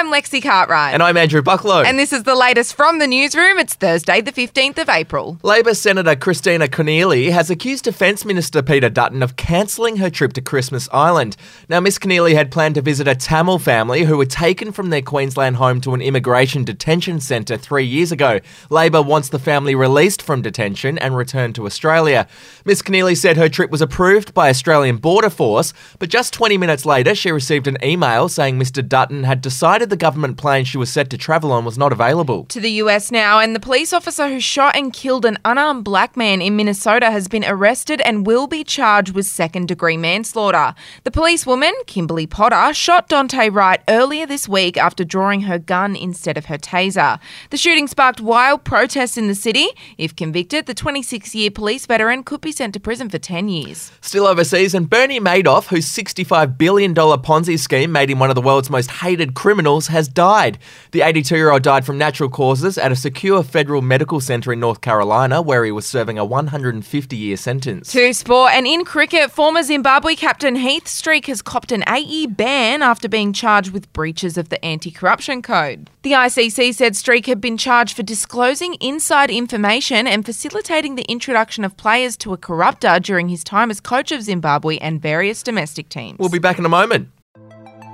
I'm Lexi Cartwright. And I'm Andrew Bucklow. And this is the latest from the newsroom. It's Thursday, the 15th of April. Labor Senator Christina Keneally has accused Defence Minister Peter Dutton of cancelling her trip to Christmas Island. Now, Miss Keneally had planned to visit a Tamil family who were taken from their Queensland home to an immigration detention centre three years ago. Labor wants the family released from detention and returned to Australia. Miss Keneally said her trip was approved by Australian Border Force, but just 20 minutes later, she received an email saying Mr Dutton had decided the government plane she was set to travel on was not available. To the US now, and the police officer who shot and killed an unarmed black man in Minnesota has been arrested and will be charged with second degree manslaughter. The policewoman, Kimberly Potter, shot Daunte Wright earlier this week after drawing her gun instead of her taser. The shooting sparked wild protests in the city. If convicted, the 26 year police veteran could be sent to prison for 10 years. Still overseas, and Bernie Madoff, whose $65 billion Ponzi scheme made him one of the world's most hated criminals has died. The 82 year old died from natural causes at a secure federal medical centre in North Carolina, where he was serving a 150 year sentence. To sport and in cricket, former Zimbabwe captain Heath Streak has copped an eight year ban after being charged with breaches of the anti corruption code. The ICC said Streak had been charged for disclosing inside information and facilitating the introduction of players to a corrupter during his time as coach of Zimbabwe and various domestic teams. We'll be back in a moment.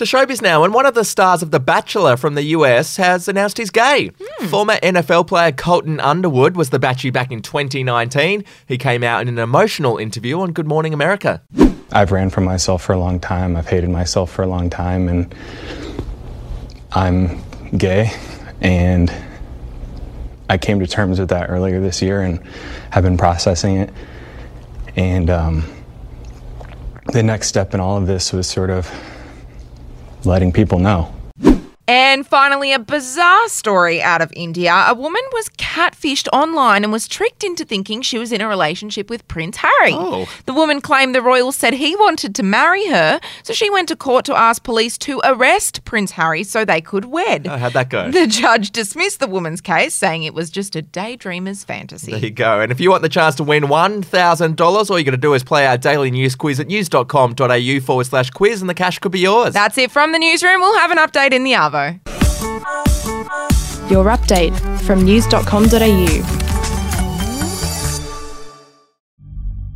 To showbiz now, and one of the stars of The Bachelor from the US has announced he's gay. Mm. Former NFL player Colton Underwood was the Batchy back in 2019. He came out in an emotional interview on Good Morning America. I've ran from myself for a long time. I've hated myself for a long time, and I'm gay. And I came to terms with that earlier this year and have been processing it. And um, the next step in all of this was sort of letting people know. And finally, a bizarre story out of India. A woman was catfished online and was tricked into thinking she was in a relationship with Prince Harry. Oh. The woman claimed the royal said he wanted to marry her, so she went to court to ask police to arrest Prince Harry so they could wed. Oh, how'd that go? The judge dismissed the woman's case, saying it was just a daydreamer's fantasy. There you go. And if you want the chance to win $1,000, all you got to do is play our daily news quiz at news.com.au forward slash quiz, and the cash could be yours. That's it from the newsroom. We'll have an update in the Arvo. Your update from news.com.au.